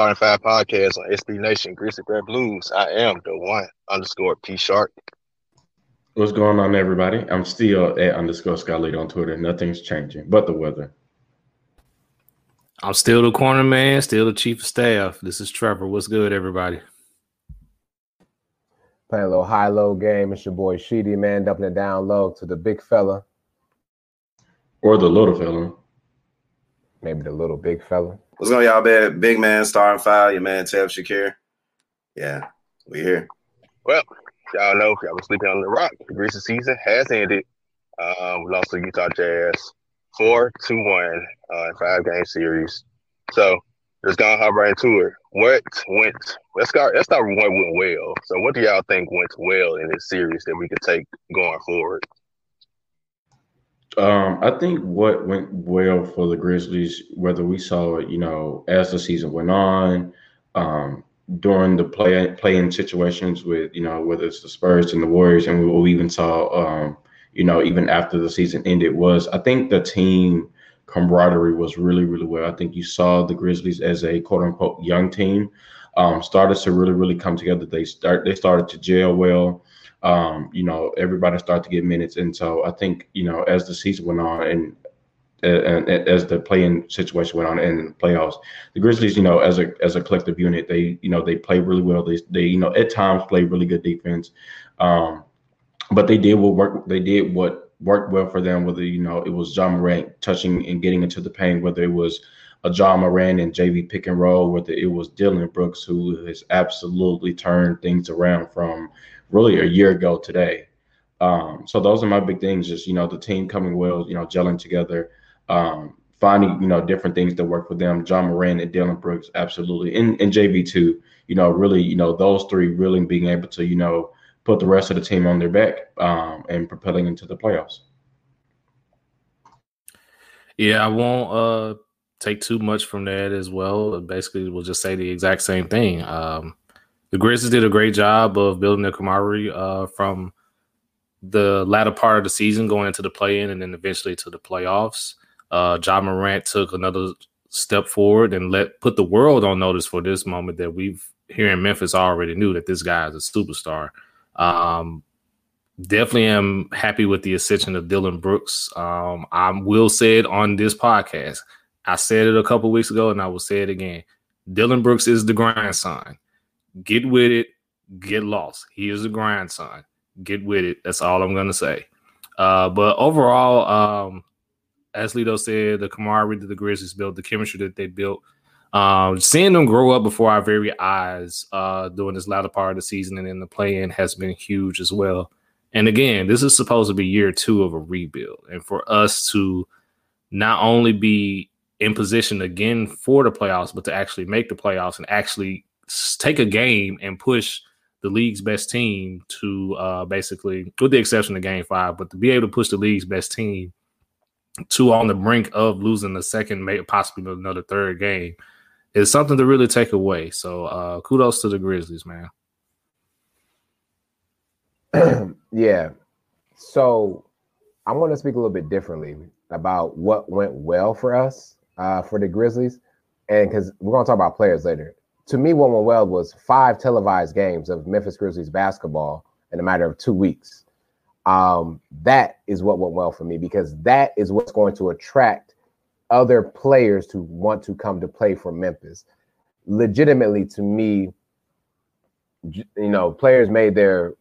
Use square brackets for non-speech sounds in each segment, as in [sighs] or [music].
Starting Five podcast on SB Nation Grizzly Bear Blues. I am the one underscore P Shark. What's going on, everybody? I'm still at underscore Skylead on Twitter. Nothing's changing but the weather. I'm still the corner man, still the chief of staff. This is Trevor. What's good, everybody? Playing a little high low game. It's your boy Sheedy, man, dumping it down low to the big fella. Or the little fella. Maybe the little big fella. What's going on, y'all? Bad big man, star and file, your man Tev Shakir. Yeah, we here. Well, y'all know y'all was sleeping on the rock. The recent season has ended. Um, we lost to Utah Jazz four to one uh, five game series. So just gonna hop right into it. What went? Let's start. Let's start with what went well. So, what do y'all think went well in this series that we could take going forward? Um, I think what went well for the Grizzlies, whether we saw it, you know, as the season went on, um, during the play playing situations with, you know, whether it's the Spurs and the Warriors, and we, we even saw, um, you know, even after the season ended, was I think the team camaraderie was really, really well. I think you saw the Grizzlies as a quote unquote young team um, started to really, really come together. They start they started to gel well um, you know, everybody started to get minutes. And so I think, you know, as the season went on and and, as the playing situation went on in the playoffs, the Grizzlies, you know, as a as a collective unit, they you know they play really well. They they you know at times play really good defense, um, but they did what work. They did what worked well for them. Whether you know it was Ja Morant touching and getting into the paint, whether it was a Ja Morant and JV pick and roll, whether it was Dillon Brooks who has absolutely turned things around from really a year ago today. Um, so those are my big things. Just you know, the team coming well, you know, gelling together, um, finding you know different things that work for them. Ja Morant and Dillon Brooks, absolutely, and, and JV too. You know, really, you know, those three really being able to you know put the rest of the team on their back um, and propelling into the playoffs. Yeah, I won't uh, take too much from that as well. Basically, we'll just say the exact same thing. Um, the Grizzlies did a great job of building their camaraderie uh, from the latter part of the season, going into the play-in, and then eventually to the playoffs. Uh, Ja Morant took another step forward and let put the world on notice for this moment that we've here in Memphis already knew that this guy is a superstar. Um, definitely am happy with the ascension of Dillon Brooks. Um, I will say it on this podcast. I said it a couple weeks ago, and I will say it again. Dillon Brooks is the grandson. Get with it, get lost. He is a grandson. Get with it. That's all I'm gonna say. Uh, but overall, um, as Lito said, the camaraderie that the Grizzlies built, the chemistry that they built, um, seeing them grow up before our very eyes uh, during this latter part of the season and in the play-in has been huge as well. And again, this is supposed to be year two of a rebuild, and for us to not only be in position again for the playoffs, but to actually make the playoffs and actually take a game and push the league's best team to uh, basically, with the exception of game five, but to be able to push the league's best team to on the brink of losing the second, maybe possibly another third game is something to really take away. So uh, kudos to the Grizzlies, man. [clears throat] yeah. So I want to speak a little bit differently about what went well for us uh, for the Grizzlies, and because we're going to talk about players later to me, what went well was five televised games of Memphis Grizzlies basketball in a matter of two weeks. Um, that is what went well for me because that is what's going to attract other players to want to come to play for Memphis. Legitimately, to me, you know, players made their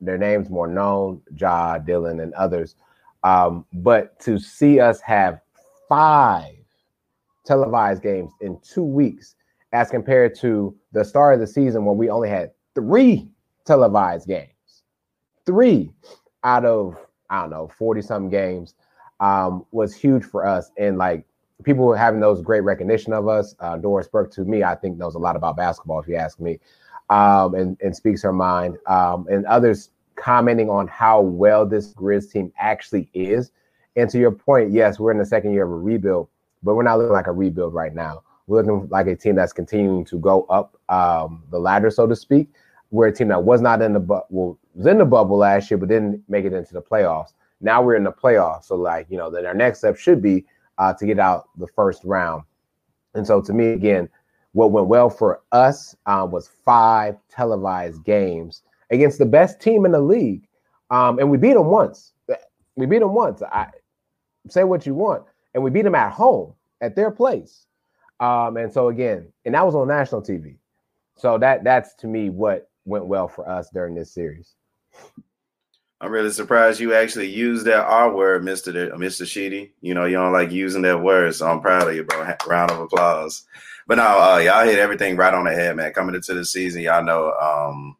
their names more known, Ja, Dillon, and others. Um, but to see us have five televised games in two weeks as compared to the start of the season where we only had three televised games. Three out of, I don't know, 40 some games um, was huge for us. And like people having those great recognition of us. Uh, Doris Burke, to me, I think knows a lot about basketball, if you ask me, um, and, and speaks her mind. Um, and others commenting on how well this Grizz team actually is. And to your point, yes, we're in the second year of a rebuild, but we're not looking like a rebuild right now. We're looking like a team that's continuing to go up um, the ladder, so to speak. We're a team that was not in the bu- well, was in the bubble last year, but didn't make it into the playoffs. Now we're in the playoffs, so like you know, then our next step should be uh, to get out the first round. And so, to me, again, what went well for us uh, was five televised games against the best team in the league, um, and we beat them once. We beat them once. I say what you want, and we beat them at home at their place. Um, and so again, and that was on national TV. So that that's to me what went well for us during this series. I'm really surprised you actually used that R word, Mister Mister Sheedy. You know you don't like using that word, so I'm proud of you, bro. Round of applause. But no, uh, y'all hit everything right on the head, man. Coming into the season, y'all know. Um,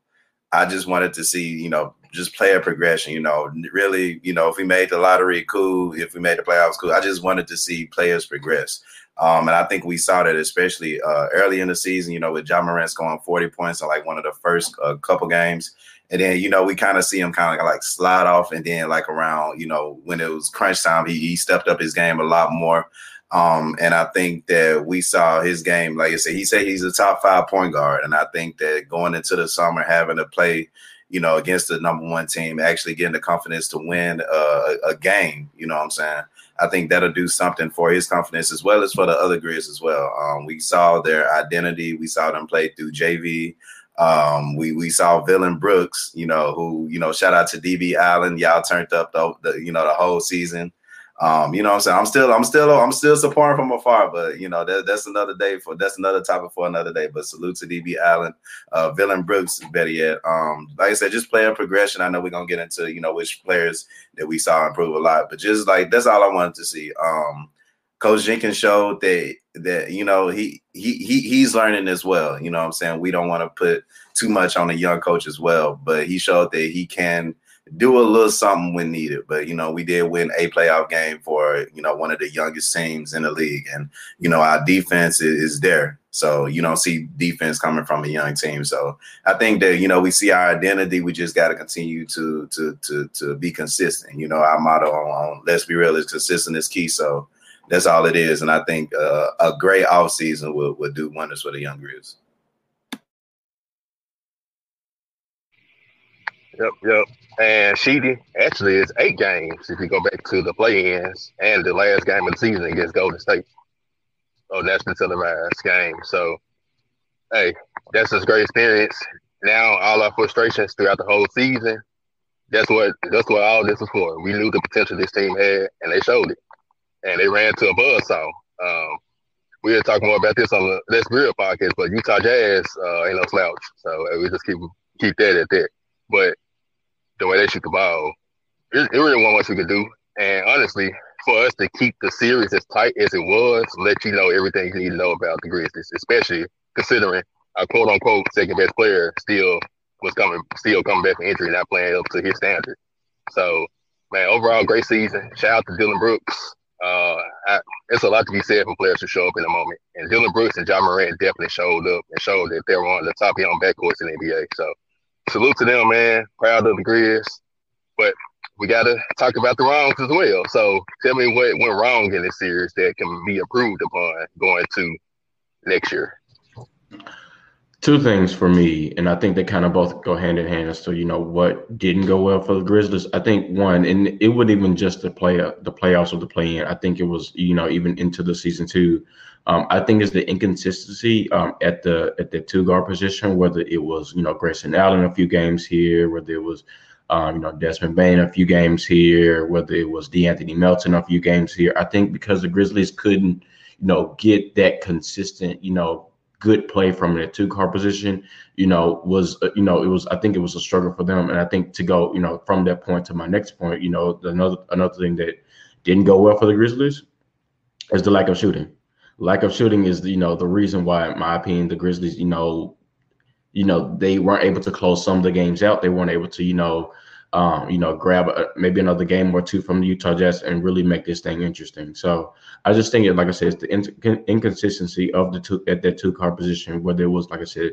I just wanted to see, you know, just player progression. You know, really, you know, if we made the lottery, cool. If we made the playoffs, cool. I just wanted to see players progress. Um, and I think we saw that especially uh, early in the season, you know, with Ja Morant scoring 40 points in like one of the first uh, couple games. And then, you know, we kind of see him kind of like slide off. And then, like around, you know, when it was crunch time, he, he stepped up his game a lot more. Um, and I think that we saw his game, like I said, he said he's a top five point guard. And I think that going into the summer, having to play, you know, against the number one team, actually getting the confidence to win uh, a game, you know what I'm saying? I think that'll do something for his confidence as well as for the other Grizz as well. Um, we saw their identity. We saw them play through JV. Um, we we saw Dillon Brooks, you know, who you know, shout out to DB Allen. Y'all turned up the, the you know the whole season. Um, you know I'm saying? I'm still, I'm still, I'm still supporting from afar, but you know, that, that's another day for that's another topic for another day. But salute to DB Allen, uh Dillon Brooks, better yet. Um, like I said, just player progression. I know we're gonna get into, you know, which players that we saw improve a lot, but just like that's all I wanted to see. Um Coach Jenkins showed that that you know he he he he's learning as well. You know I'm saying? We don't want to put too much on a young coach as well, but he showed that he can do a little something when needed. But you know, we did win a playoff game for you know one of the youngest teams in the league, and you know our defense is, is, there. So you don't see defense coming from a young team. So I think that you know we see our identity. We just got to continue to to to to be consistent. You know, our motto on, on let's be real is consistent is key. So that's all it is. And I think uh, a great off season will will do wonders for the young Grizz. Yep, yep. And Sheedy, actually, it's eight games if you go back to the play-ins and the last game of the season against Golden State. Oh, national televised game. So, hey, that's a great experience. Now, all our frustrations throughout the whole season, that's what that's what all this was for. We knew the potential this team had, and they showed it. And they ran to a buzzsaw. Um, we'll talk more about this on the Let's Real podcast, but Utah Jazz uh, ain't no slouch. So we just keep keep that at that. But the way they shoot the ball, it, it really wasn't much we could do. And honestly, for us to keep the series as tight as it was, let you know everything you need to know about the Grizzlies, especially considering our quote unquote second best player still was coming, still coming back from injury, not playing up to his standard. So, man, overall, great season. Shout out to Dillon Brooks. Uh, I, it's a lot to be said for players to show up in the moment. And Dillon Brooks and Ja Morant definitely showed up and showed that they were on the top young backcourts in the NBA. So salute to them, man. Proud of the Grizz. But we got to talk about the wrongs as well. So tell me what went wrong in this series that can be improved upon going to next year. Two things for me, and I think they kind of both go hand in hand as to you know what didn't go well for the Grizzlies. I think one, and it would even just the play the playoffs or the play in. I think it was you know even into the season two. Um, I think it's the inconsistency um, at the at the two guard position, whether it was you know Grayson Allen a few games here, whether it was um, you know Desmond Bane a few games here, whether it was De'Anthony Melton a few games here. I think because the Grizzlies couldn't you know get that consistent you know good play from the two car position, you know was uh, you know it was I think it was a struggle for them, and I think to go you know from that point to my next point, you know another another thing that didn't go well for the Grizzlies is the lack of shooting lack of shooting is you know the reason why, in my opinion, the Grizzlies, you know, you know they weren't able to close some of the games out. They weren't able to, you know, um, you know, grab a, maybe another game or two from the Utah Jazz and really make this thing interesting. So I just think, it, like I said, it's the in- inconsistency of the two at that two card position, whether it was like I said,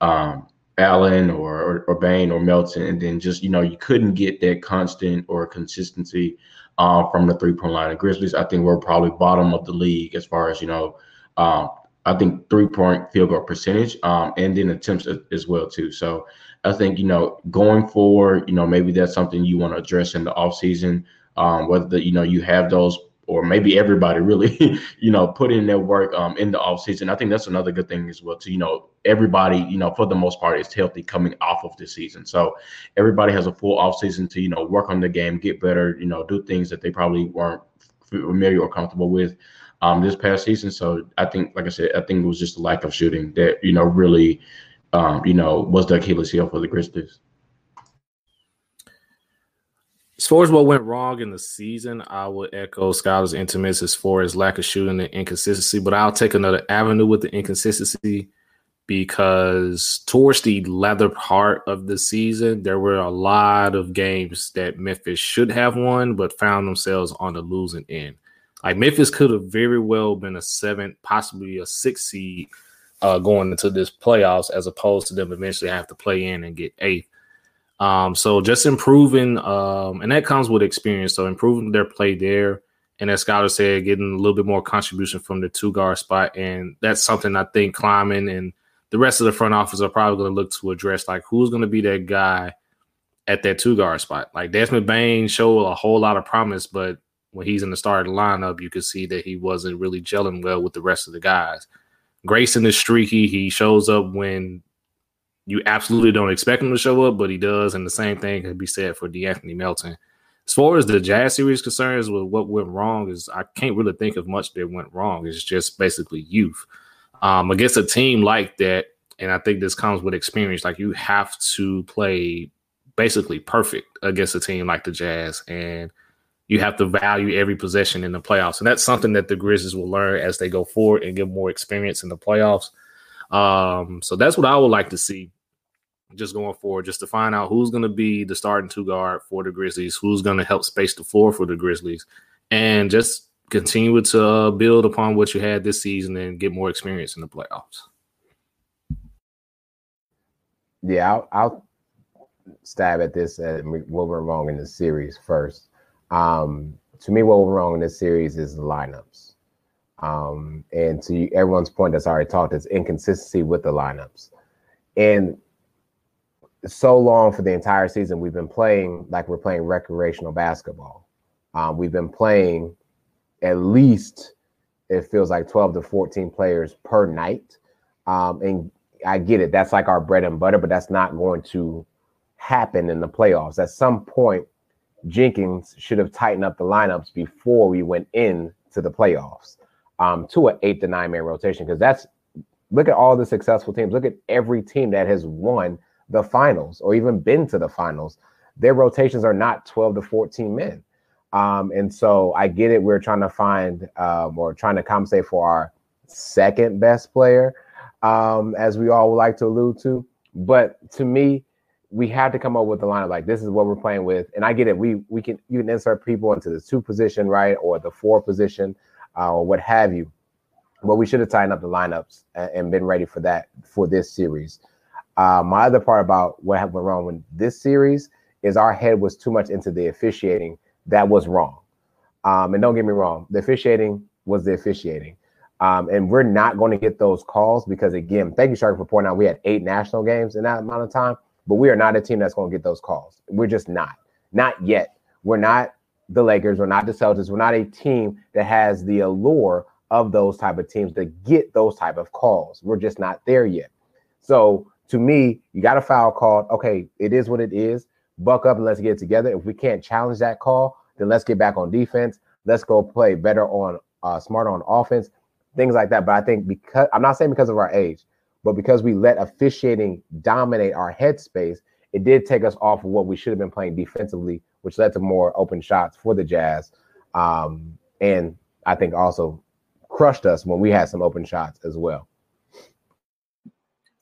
um, Allen or, or or Bane or Melton, and then just you know you couldn't get that constant or consistency um, from the three point line. The Grizzlies, I think, we're probably bottom of the league as far as you know. Um, I think three point field goal percentage um, and then attempts as well too. So I think you know going forward, you know maybe that's something you want to address in the off season. Um, whether the, you know you have those or maybe everybody [laughs] really, you know, put in their work um, in the off season. I think that's another good thing as well. To you know, everybody, you know, for the most part, is healthy coming off of the season. So everybody has a full off season to you know work on the game, get better, you know, do things that they probably weren't familiar or comfortable with um, this past season. So I think, like I said, I think it was just a lack of shooting that you know really, um, you know, was the Achilles heel for the Grizzlies. As far as what went wrong in the season, I would echo Skyler's intimates as far as lack of shooting and inconsistency, but I'll take another avenue with the inconsistency because towards the latter part of the season, there were a lot of games that Memphis should have won, but found themselves on the losing end. Like Memphis could have very well been a seven, possibly a six seed uh, going into this playoffs, as opposed to them eventually have to play in and get eighth. Um, so just improving, um, and that comes with experience. So improving their play there, and as Skyler said, getting a little bit more contribution from the two guard spot, and that's something I think Kleiman and the rest of the front office are probably going to look to address. Like who's going to be that guy at that two guard spot? Like Desmond Bane showed a whole lot of promise, but when he's in the starting lineup, you could see that he wasn't really gelling well with the rest of the guys. Grayson is streaky. He shows up when you absolutely don't expect him to show up, but he does. And the same thing can be said for De'Anthony Melton. As far as the Jazz series concerns with what went wrong, is I can't really think of much that went wrong. It's just basically youth. Um, against a team like that, and I think this comes with experience, like you have to play basically perfect against a team like the Jazz. And you have to value every possession in the playoffs. And that's something that the Grizzlies will learn as they go forward and get more experience in the playoffs. Um, so that's what I would like to see just going forward, just to find out who's going to be the starting two guard for the Grizzlies, who's going to help space the floor for the Grizzlies, and just continue to uh, build upon what you had this season and get more experience in the playoffs. Yeah, I'll, I'll stab at this and what went wrong in the series first. Um, to me, what went wrong in this series is the lineups. Um, and to everyone's point that's already talked, is inconsistency with the lineups. And so long for the entire season, we've been playing like we're playing recreational basketball. Um, we've been playing at least it feels like 12 to 14 players per night. Um, and I get it, that's like our bread and butter, but that's not going to happen in the playoffs. At some point, Jenkins should have tightened up the lineups before we went in to the playoffs um, to an eight to nine man rotation because that's look at all the successful teams. Look at every team that has won the finals or even been to the finals. Their rotations are not 12 to 14 men. Um, and so I get it. We're trying to find um, or trying to compensate for our second best player, um, as we all would like to allude to. But to me, we had to come up with a lineup like this is what we're playing with. And I get it. We we can you can insert people into the two position, right, or the four position, uh, or what have you. But we should have tightened up the lineups and, and been ready for that for this series. Uh, my other part about what went wrong with this series is our head was too much into the officiating that was wrong. Um, and don't get me wrong, the officiating was the officiating. Um, and we're not going to get those calls because, again, thank you, Shark, for pointing out we had eight national games in that amount of time. But we are not a team that's going to get those calls. We're just not. Not yet. We're not the Lakers. We're not the Celtics. We're not a team that has the allure of those type of teams to get those type of calls. We're just not there yet. So to me, you got a foul called. Okay, it is what it is. Buck up and let's get together. If we can't challenge that call, then let's get back on defense. Let's go play better on uh, smarter on offense, things like that. But I think because I'm not saying because of our age, but because we let officiating dominate our headspace, it did take us off of what we should have been playing defensively, which led to more open shots for the Jazz. Um, and I think also crushed us when we had some open shots as well.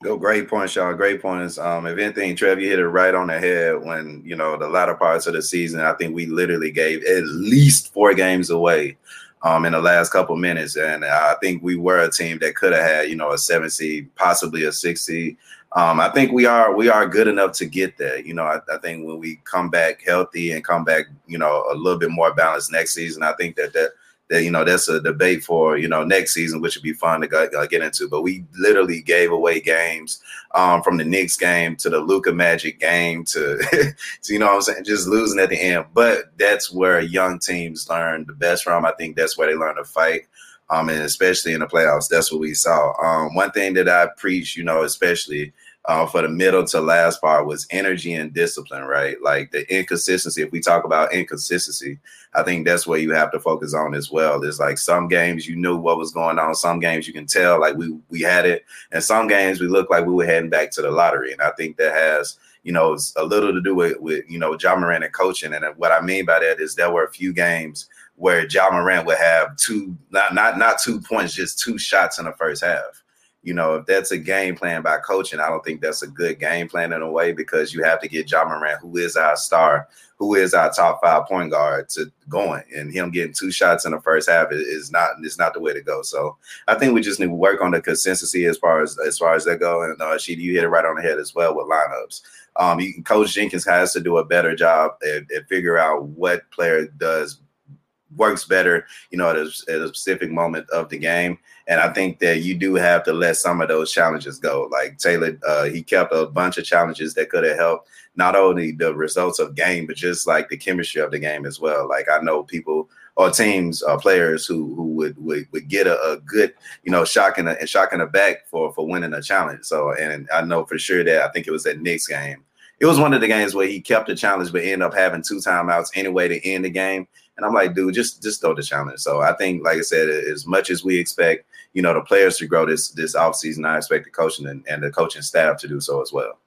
No, great points, y'all. Great points. Um, if anything, Trev, you hit it right on the head when you know the latter parts of the season. I think we literally gave at least four games away um, in the last couple minutes. And I think we were a team that could have had, you know, a seven seed, possibly a six seed. Um, I think we are we are good enough to get there. You know, I, I, think when we come back healthy and come back, you know, a little bit more balanced next season, I think that that that you know that's a debate for you know next season, which would be fun to uh, get into. But we literally gave away games um, from the Knicks game to the Luka Magic game to, to, [laughs] you know what I'm saying, just losing at the end. But that's where young teams learn the best from. I think that's where they learn to fight. Um, and especially in the playoffs, that's what we saw. Um, one thing that I preach, you know, especially uh, for the middle to last part was energy and discipline, right? Like the inconsistency. If we talk about inconsistency, I think that's where you have to focus on as well. There's like some games you knew what was going on, some games you can tell like we we had it, and some games we look like we were heading back to the lottery. And I think that has you know a little to do with with you know Ja Morant and coaching. And what I mean by that is there were a few games where Ja Morant would have two not not not two points, just two shots in the first half you know, if that's a game plan by coaching, I don't think that's a good game plan in a way because you have to get Ja Morant, who is our star, who is our top five point guard, to going, and him getting two shots in the first half is not is not the way to go. So I think we just need to work on the consistency as far as as far as that go. And uh, Sheedy, you hit it right on the head as well with lineups. Um, you, Coach Jenkins has to do a better job at, at figure out what player does works better, you know, at a, at a, specific moment of the game. And I think that you do have to let some of those challenges go. Like Taylor, uh, he kept a bunch of challenges that could have helped not only the results of game, but just like the chemistry of the game as well. Like I know people or teams or players who who would would, would get a, a good, you know, and shocking a back for for winning a challenge. So and I know for sure that I think it was that Knicks game. It was one of the games where he kept the challenge, but ended up having two timeouts anyway to end the game. And I'm like, dude, just just throw the challenge. So I think, like I said, as much as we expect, you know, the players to grow this this offseason, I expect the coaching and, and the coaching staff to do so as well.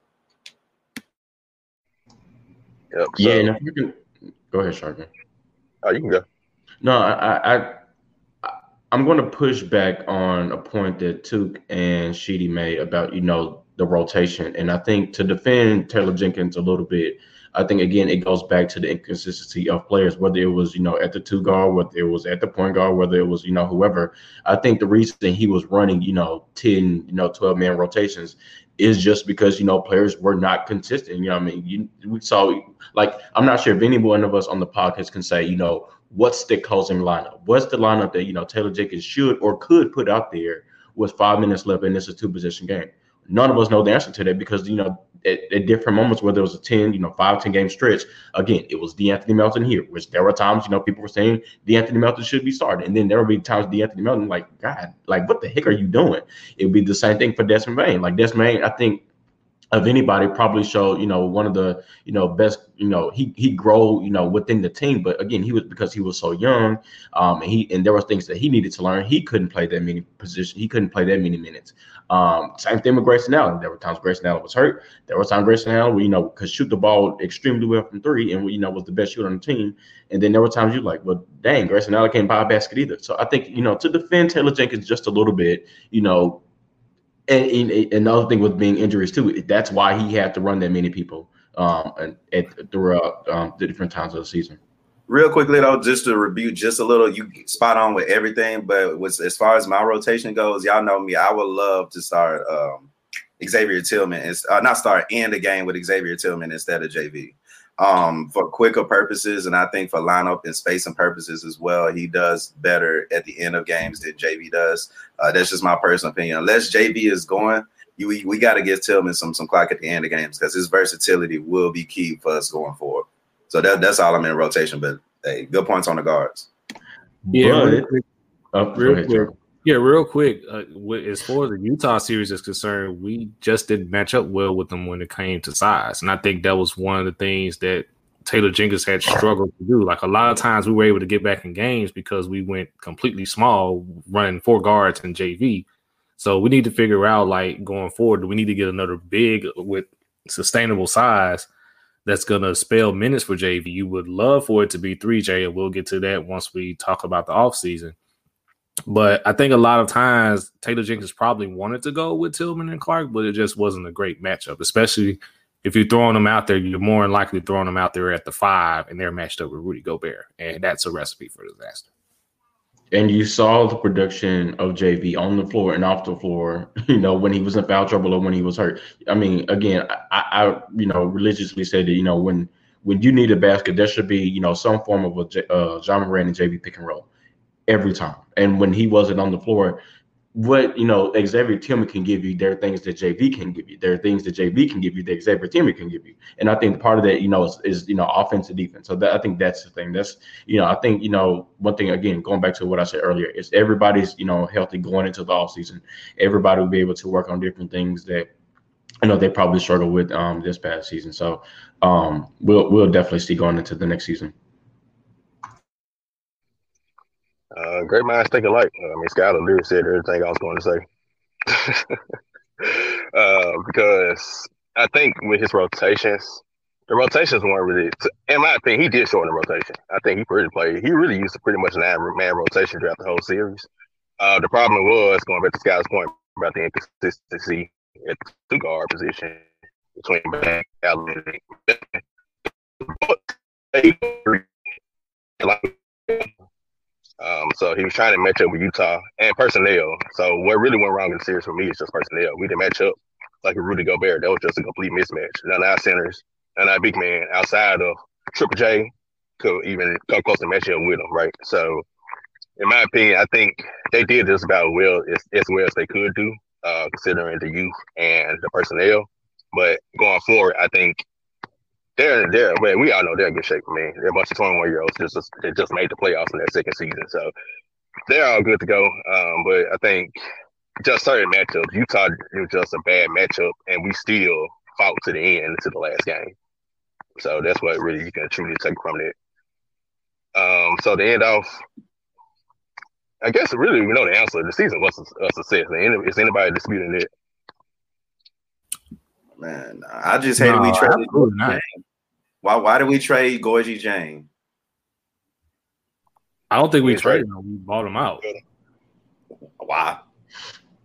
Yep, so, yeah, no, you can go ahead, Sharkin. Oh, you can go. No, I, I, I I'm going to push back on a point that Took and Sheedy made about you know the rotation, and I think to defend Taylor Jenkins a little bit, I think again it goes back to the inconsistency of players, whether it was you know at the two guard, whether it was at the point guard, whether it was you know whoever. I think the reason he was running you know ten you know twelve man rotations is just because you know players were not consistent. You know, I mean, you, we saw like I'm not sure if any one of us on the podcast can say you know what's the closing lineup, what's the lineup that you know Taylor Jenkins should or could put out there with five minutes left and it's a two position game. None of us know the answer to that because you know at, at, different moments, whether it was a 10, you know, five, 10 game stretch, again, it was De'Anthony Melton here, which there were times, you know, people were saying De'Anthony Melton should be started. And then there would be times De'Anthony Melton, like, God, like, what the heck are you doing? It would be the same thing for Desmond Bane. Like, Desmond Bane, I think of anybody probably showed you know one of the you know best you know he he grow you know within the team. But again he was because he was so young um and he and there were things that he needed to learn. He couldn't play that many positions he couldn't play that many minutes. Um same thing with Grayson Allen. There were times Grayson Allen was hurt. There were times Grayson Allen you know could shoot the ball extremely well from three and you know was the best shooter on the team. And then there were times you're like well dang Grayson Allen can't buy a basket either. So I think you know to defend Taylor Jenkins just a little bit you know and, and, another thing with being injuries too, that's why he had to run that many people um, and at, throughout um, the different times of the season. Real quickly though, just to review just a little, you spot on with everything. But with, as far as my rotation goes, y'all know me. I would love to start um, Xavier Tillman. It's uh, not start in the game with Xavier Tillman instead of JV um, for quicker purposes, and I think for lineup and spacing purposes as well. He does better at the end of games than JV does. Uh, that's just my personal opinion. Unless JV is going, you, we, we got to give Tillman some some clock at the end of games because his versatility will be key for us going forward. So that, that's all I'm in rotation. But hey, good points on the guards. Yeah, real quick. Uh, real quick. Yeah, real quick. Uh, as far as the Utah series is concerned, we just didn't match up well with them when it came to size, and I think that was one of the things that Taylor Jenkins had struggled to do. Like a lot of times, we were able to get back in games because we went completely small, running four guards and JV. So we need to figure out, like going forward, do we need to get another big with sustainable size that's going to spell minutes for JV. You would love for it to be 3J, and we'll get to that once we talk about the offseason. But I think a lot of times Taylor Jenkins probably wanted to go with Tillman and Clark, but it just wasn't a great matchup, especially if you're throwing them out there, you're more than likely throwing them out there at the five and they're matched up with Rudy Gobert. And that's a recipe for disaster. And you saw the production of JV on the floor and off the floor, [laughs] you know, when he was in foul trouble or when he was hurt. I mean, again, I, I you know, religiously say that, you know, when when you need a basket, there should be, you know, some form of a uh, Ja Morant and JV pick and roll every time. And when he wasn't on the floor, what you know Xavier Tillman can give you, there are things that JV can give you. There are things that JV can give you that Xavier Tillman can give you. And I think part of that, you know, is, is you know offense and defense. So that, I think that's the thing. That's you know I think you know one thing again going back to what I said earlier is everybody's you know healthy going into the off season. Everybody will be able to work on different things that you know they probably struggled with um this past season. So um we'll we'll definitely see going into the next season. Uh, great minds think alike. I mean, Skylar literally said everything I was going to say. [laughs] uh, because I think with his rotations, the rotations weren't really, in my opinion, he did shorten the rotation. I think he pretty played, he really used pretty much an average man rotation throughout the whole series. Uh, the problem was, going back to Scott's point about the inconsistency at the two guard position between Allen and um, so he was trying to match up with Utah and personnel. So what really went wrong in the series for me is just personnel. We didn't match up like a Rudy Gobert. That was just a complete mismatch. None of our centers, none of our big man outside of Triple J could even come close to matching up with him, right? So in my opinion, I think they did just about well as, as well as they could do, uh, considering the youth and the personnel. But going forward, I think they're they're man, we all know they're in good shape. Man, they're a bunch of 21 year olds just they just made the playoffs in their second season, so they're all good to go. Um, but I think just certain matchups, Utah was just a bad matchup, and we still fought to the end to the last game. So that's what really you can truly take from it. Um, so the end off, I guess really we know the answer. The season was a, a success. Is anybody disputing it? Man, I just hated no, we traded. Why? Why did we trade Gorgui Dieng? I don't think we, we traded him. We bought him out. Why?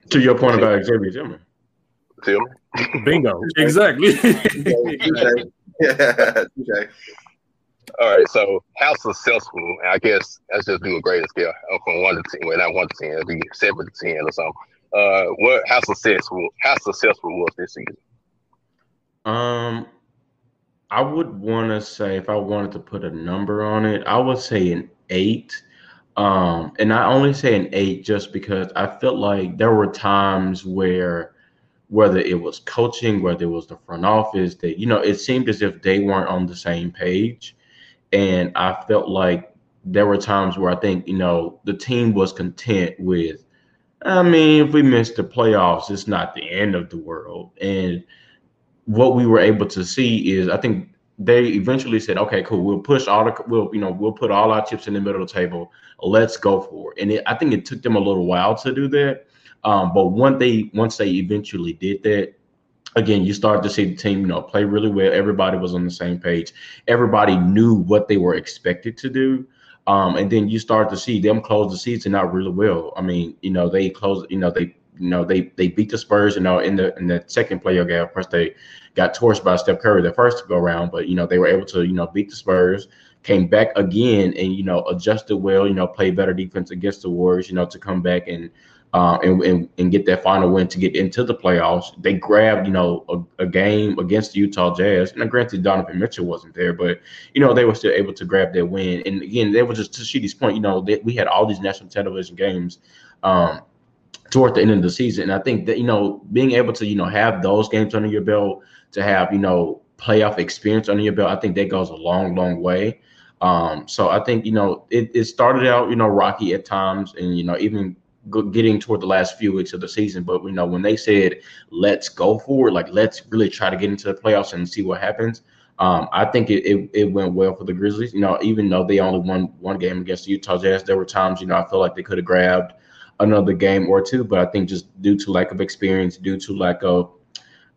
To your point about Xavier Tillman. Tillman. Bingo. [laughs] exactly. [laughs] yeah. [laughs] All right. So how successful? I guess let's just do a greater scale from one to ten. Well, not one to ten. It'll be seven to ten or something. Uh, what? How successful? How successful was this season? Um, I would want to say if I wanted to put a number on it, I would say an eight. Um, and I only say an eight just because I felt like there were times where whether it was coaching, whether it was the front office, that you know, it seemed as if they weren't on the same page. And I felt like there were times where I think, you know, the team was content with, I mean, if we miss the playoffs, it's not the end of the world. And what we were able to see is I think they eventually said, okay, cool, we'll push all the we'll you know we'll put all our chips in the middle of the table. Let's go for it. And it, I think it took them a little while to do that. Um, but once they once they eventually did that, again, you started to see the team, you know, play really well. Everybody was on the same page. Everybody knew what they were expected to do. Um, and then you start to see them close the season out really well. I mean, you know, they closed, you know, they you know they they beat the Spurs. You know in the in the second playoff game, of course they got torched by Steph Curry the first go around, but you know they were able to you know beat the Spurs, came back again and you know adjusted well. You know play better defense against the Warriors. You know to come back and. Uh, and, and, and get that final win to get into the playoffs. They grabbed, you know, a, a, game against the Utah Jazz. And granted, Donovan Mitchell wasn't there, but you know they were still able to grab that win. And again, they were just to Sheedy's point. You know, they, we had all these national television games um, toward the end of the season. And I think that, you know, being able to, you know, have those games under your belt, to have, you know, playoff experience under your belt, I think that goes a long, long way. Um, so I think, you know, it, it started out, you know, rocky at times and, you know, even getting toward the last few weeks of the season. But, you know, when they said, let's go forward, like, let's really try to get into the playoffs and see what happens. Um, I think it, it, it, went well for the Grizzlies. You know, even though they only won one game against the Utah Jazz, there were times, you know, I feel like they could have grabbed another game or two. But I think just due to lack of experience, due to lack of,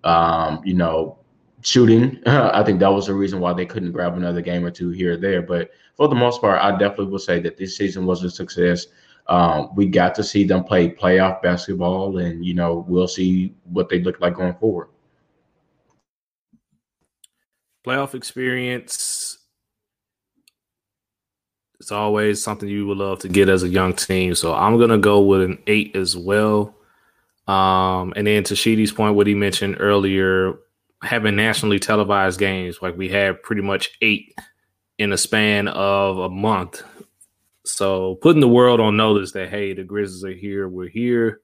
um, you know, shooting, [laughs] I think that was the reason why they couldn't grab another game or two here or there. But for the most part, I definitely will say that this season was a success. Um, we got to see them play playoff basketball, and you know, we'll see what they look like going forward. Playoff experience it's always something you would love to get as a young team. So I'm gonna go with an eight as well. Um, and then to Sheedy's point, what he mentioned earlier, having nationally televised games, like we had pretty much eight in a span of a month So putting the world on notice that hey, the Grizzlies are here, we're here,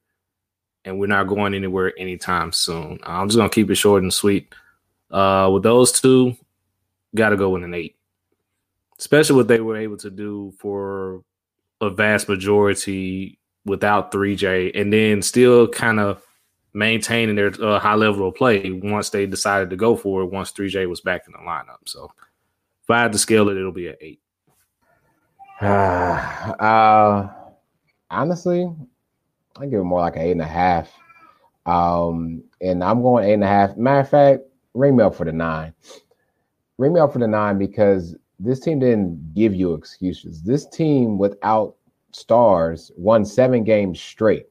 and we're not going anywhere anytime soon. I'm just gonna keep it short and sweet. Uh, with those two, got to go with an eight, especially what they were able to do for a vast majority without 3J, and then still kind of maintaining their uh, high level of play once they decided to go for it. Once 3J was back in the lineup, so if I had to scale it, it'll be an eight. [sighs] uh, honestly, I give it more like an eight and a half. Um, and I'm going eight and a half. Matter of fact, ring me up for the nine. Ring me up for the nine because this team didn't give you excuses. This team without stars won seven games straight.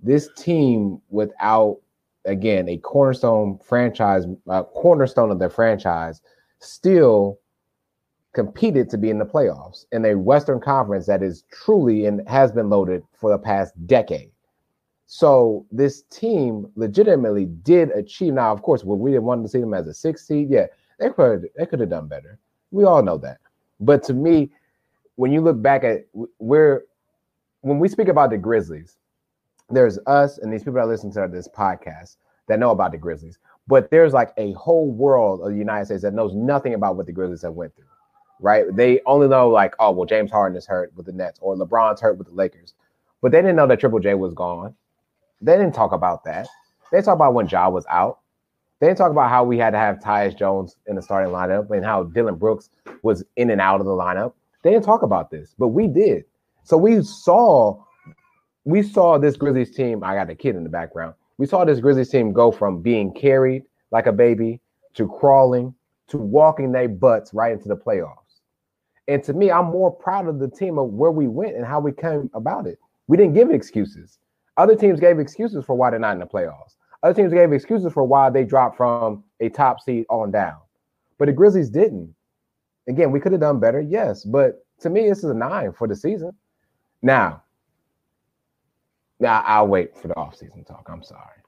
This team without again a cornerstone franchise, a cornerstone of their franchise, still competed to be in the playoffs in a Western Conference that is truly and has been loaded for the past decade. So this team legitimately did achieve. Now, of course, we didn't want to see them as a six seed, yeah, they could they could have done better. We all know that. But to me, when you look back at where when we speak about the Grizzlies, there's us and these people that listen to this podcast that know about the Grizzlies. But there's like a whole world of the United States that knows nothing about what the Grizzlies have went through. Right? They only know like, oh, well, James Harden is hurt with the Nets or LeBron's hurt with the Lakers. But they didn't know that Triple J was gone. They didn't talk about that. They talk about when Ja was out. They didn't talk about how we had to have Tyus Jones in the starting lineup and how Dillon Brooks was in and out of the lineup. They didn't talk about this, but we did. So we saw we saw this Grizzlies team. I got a kid in the background. We saw this Grizzlies team go from being carried like a baby to crawling to walking their butts right into the playoffs. And to me, I'm more proud of the team of where we went and how we came about it. We didn't give excuses. Other teams gave excuses for why they're not in the playoffs. Other teams gave excuses for why they dropped from a top seed on down. But the Grizzlies didn't. Again, we could have done better, yes. But to me, this is a nine for the season. Now, now I'll wait for the offseason talk. I'm sorry.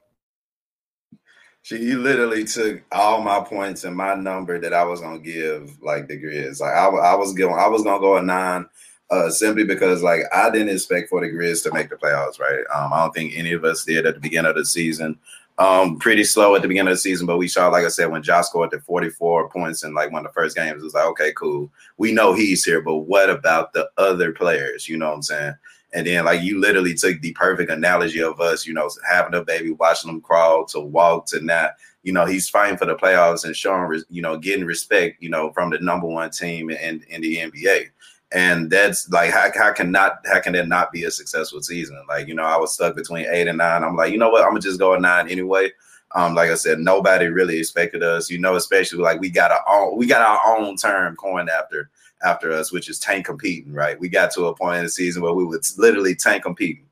She you literally took all my points and my number that I was gonna give like the Grizz. Like I, I was going, I was gonna go a nine uh, simply because like I didn't expect for the Grizz to make the playoffs, right? Um, I don't think any of us did at the beginning of the season. Um, pretty slow at the beginning of the season, but we saw, like I said, when Josh scored the 44 points in like one of the first games, it was like, okay, cool. We know he's here, but what about the other players? You know what I'm saying? And then, like, you literally took the perfect analogy of us, you know, having a baby, watching them crawl to walk to not, you know, he's fighting for the playoffs and showing, you know, getting respect, you know, from the number one team in, in the NBA and that's like how, how can not how can that not be a successful season? Like you know i was stuck between eight and nine. I'm like you know what? I'm gonna just go nine anyway. Um like i said nobody really expected us you know especially like we got our own we got our own term coined after after us which is tank competing right? We got to a point in the season where we would literally tank competing.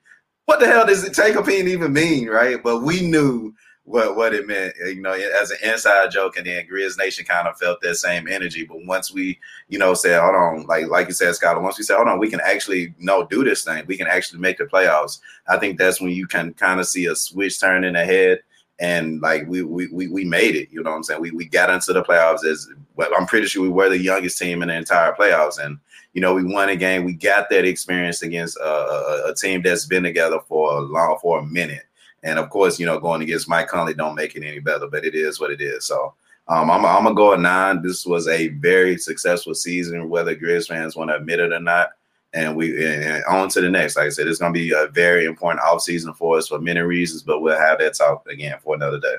What the hell does tank competing even mean right? But we knew what what it meant, eh, you know, as an inside joke, and then Grizz Nation kind of felt that same energy. But once we, you know, said, hold on, like like you said, Scott, once we said, hold on, we can actually you know do this thing, we can actually make the playoffs. I think that's when you can kind of see a switch turn in the head. And like we, we we we made it, you know what I'm saying? We we got into the playoffs as well. I'm pretty sure we were the youngest team in the entire playoffs, and you know we won a game. We got that experience against a, a, a team that's been together for a long for a minute and of course, you know, going against Mike Conley don't make it any better, but it is what it is. So um, I'm, I'm gonna go at nine. This was a very successful season, whether Grizz fans want to admit it or not. And we and on to the next. Like I said, it's gonna be a very important off season for us for many reasons, but we'll have that talk again for another day.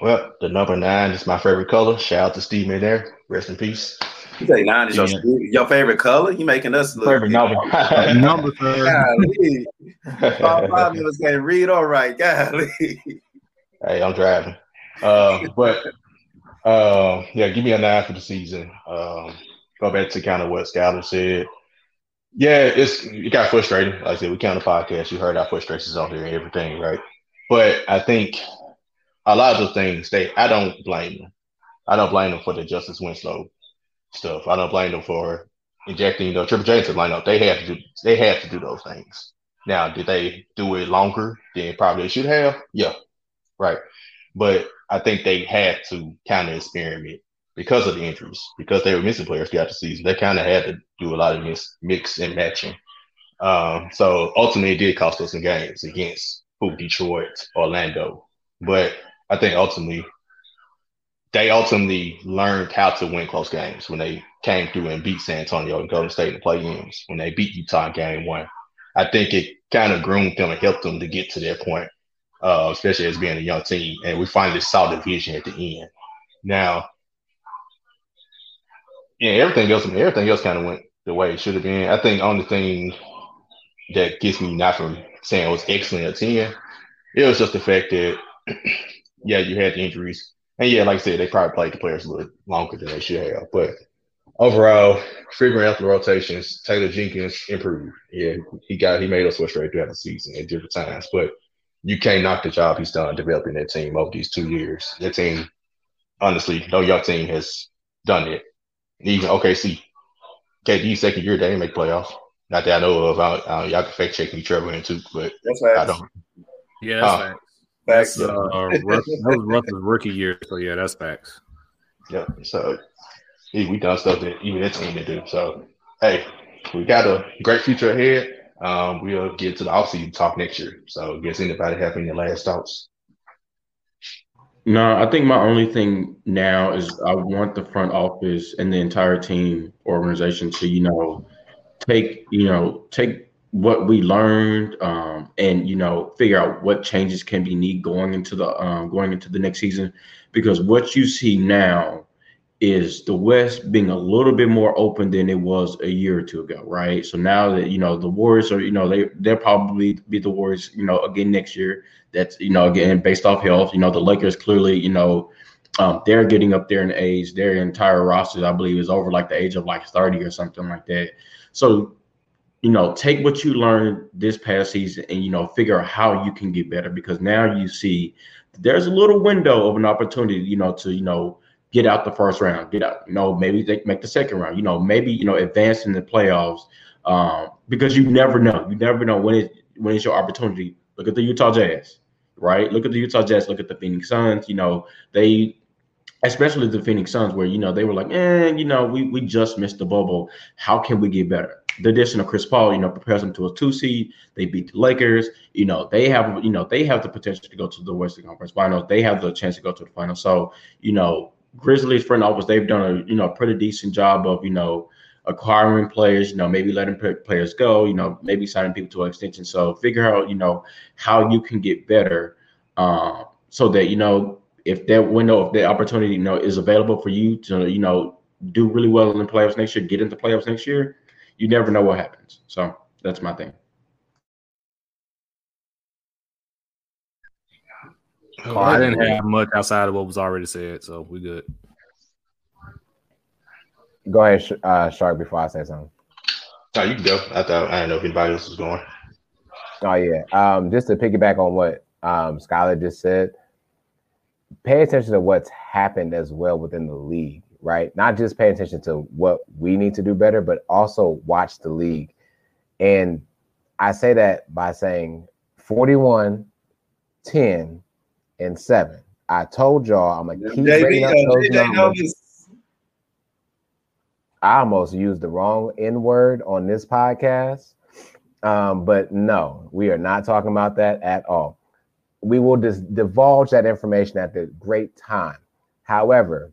Well, the number nine is my favorite color. Shout out to Steve there. Rest in peace. You say nine is your, your favorite color? You making us look favorite number. [laughs] number Golly. All five of us can't read all right. Golly. Hey, I'm driving. Uh, but uh, yeah, give me a nine for the season. Um, go back to kind of what Skyler said. Yeah, it's it got frustrating. Like I said, we count the podcast. You heard our frustrations on here and everything, right? But I think a lot of those things, they I don't blame them. I don't blame them for the Justice Winslow stuff. I don't blame them for injecting know Triple J into the lineup. They had to do they had to do those things. Now, did they do it longer than probably they should have? Yeah, right. But I think they had to kind of experiment because of the injuries, because they were missing players throughout the season. They kind of had to do a lot of mix, mix and matching. Um, so ultimately, it did cost us some games against who Detroit, Orlando. But I think ultimately, they ultimately learned how to win close games when they came through and beat San Antonio and Golden State in the play-ins. When they beat Utah Game One, I think it kind of groomed them and helped them to get to that point, uh, especially as being a young team. And we finally saw the vision at the end. Now, yeah, everything else, everything else kind of went the way it should have been. I think only thing that gets me not from saying it was excellent at 10, it was just the fact that, [clears throat] yeah, you had the injuries. And yeah, like I said, they probably played the players a little longer than they should have. But overall, figuring out the rotations, Taylor Jenkins improved. Yeah, he got he made us frustrated throughout the season at different times. But you can't knock the job he's done developing that team over these two years. That team, honestly, no young team has done it even OKC. KD second year, they didn't make playoffs. Not that I know of. I, I, y'all can fact check me, Trevor, into, but That's I facts. don't. Yeah, that's Oh. Facts. Facts. Uh, Russ, that was Russ's rookie year, so yeah, that's facts. Yeah. So yeah, we done stuff that even that team didn't do. So hey, we got a great future ahead. Um, we'll get to the offseason talk next year. So guess anybody have any last thoughts? No, I think my only thing now is I want the front office and the entire team organization to, you know, take, you know, take what we learned um, and, you know, figure out what changes can be needed going into the um, going into the next season. Because what you see now is the West being a little bit more open than it was a year or two ago, right? So now that you know the Warriors are, you know, they they'll probably be the Warriors, you know, again next year. That's you know again based off health. You know, the Lakers clearly, you know, um, they're getting up there in age. Their entire roster, I believe, is over like the age of like thirty or something like that. So, you know, take what you learned this past season and you know figure out how you can get better because now you see there's a little window of an opportunity, you know, to you know get out the first round, get out, you know, maybe they make the second round, you know, maybe, you know, advance in the playoffs. Um, because you never know. You never know when it when it's your opportunity. Look at the Utah Jazz, right? Look at the Utah Jazz, look at the Phoenix Suns, you know, they especially the Phoenix Suns, where you know they were like, eh, you know, we we just missed the bubble. How can we get better? The addition of Chris Paul, you know, prepares them to a two seed. They beat the Lakers. You know, they have, you know, they have the potential to go to the Western Conference Finals. They have the chance to go to the finals. So, you know, Grizzlies front office, they've done a you know pretty decent job of you know acquiring players, you know, maybe letting players go, you know, maybe signing people to an extension. So figure out, you know, how you can get better, um, so that you know if that window, if that opportunity, you know, is available for you to, you know, do really well in the playoffs next year, get into playoffs next year, you never know what happens. So that's my thing. Oh, I didn't have much outside of what was already said, so we good. Go ahead, uh, Shark, before I say something. No, you can go. I thought I didn't know if anybody else was going. Oh yeah. Um, just to piggyback on what um Skylar just said, pay attention to what's happened as well within the league, right? Not just pay attention to what we need to do better, but also watch the league. And I say that by saying 41, 10, and 7. I told y'all I'm gonna keep bringing up those numbers. I almost used the wrong N word on this podcast. Um, but no, we are not talking about that at all. We will just divulge that information at the great time. However,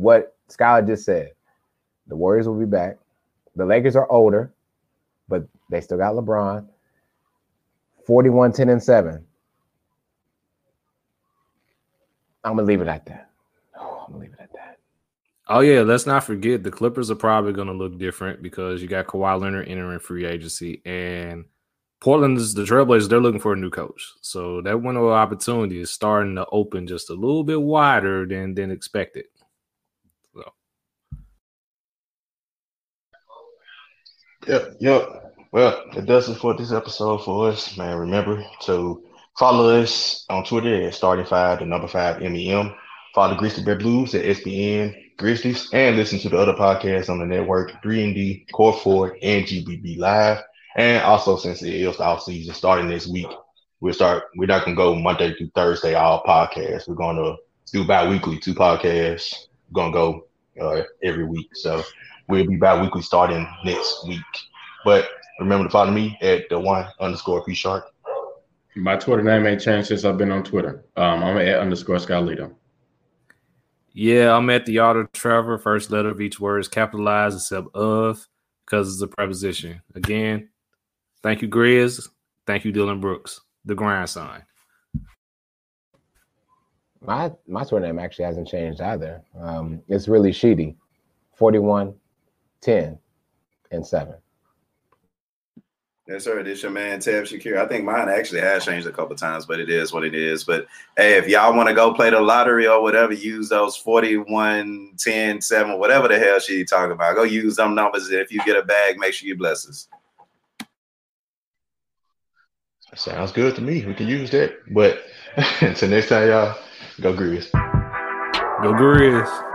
what Skylar just said, the Warriors will be back. The Lakers are older, but they still got LeBron. 41, 10, and 7. I'm gonna leave it at that. Oh, [sighs] I'm gonna leave it at that. Oh yeah, let's not forget the Clippers are probably to look different because you got Kawhi Leonard entering free agency, and Portland's the Trailblazers. They're looking for a new coach, so that window of opportunity is starting to open just a little bit wider than than expected. Yep, yep. Well, that does it for this episode for us, man. Remember to follow us on Twitter at starting five, the number five MEM. Follow the Grizzly Bear Blues at SBN Grizzlies, and listen to the other podcasts on the network, 3D, Core 4, and GBB Live. And also, since it is the off season starting this week, we'll start. We're not gonna go Monday through Thursday all podcasts. We're gonna do bi-weekly two podcasts gonna go uh, every week. So we'll be bi-weekly starting next week. But remember to follow me at the one underscore P shark. My Twitter name ain't changed since I've been on Twitter. Um, I'm at underscore Scalito. Yeah, I'm at the author Trevor. First letter of each word is capitalized except of because it's a preposition. Again, thank you, Grizz. Thank you, Dillon Brooks. The grind sign. My my Twitter name actually hasn't changed either. Um, it's really Sheedy, 41, 10, and 7. Yes, sir. This your man Tab Shakir. I think mine actually has changed a couple times, but it is what it is. But hey, if y'all want to go play the lottery or whatever, use those 41, 10, 7, whatever the hell she talking about. Go use them numbers. If you get a bag, make sure you bless us. Sounds good to me. We can use that. But [laughs] until next time, y'all, go Grizz. Go Grizz.